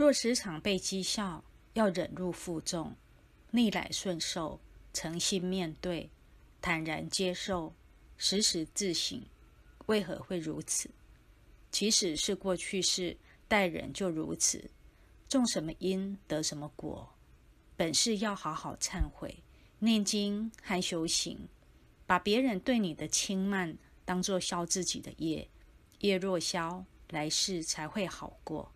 若时常被讥笑，要忍辱负重，逆来顺受，诚心面对，坦然接受，时时自省，为何会如此？即使是过去式，待人就如此，种什么因得什么果，本是要好好忏悔、念经和修行，把别人对你的轻慢当作消自己的业，业若消，来世才会好过。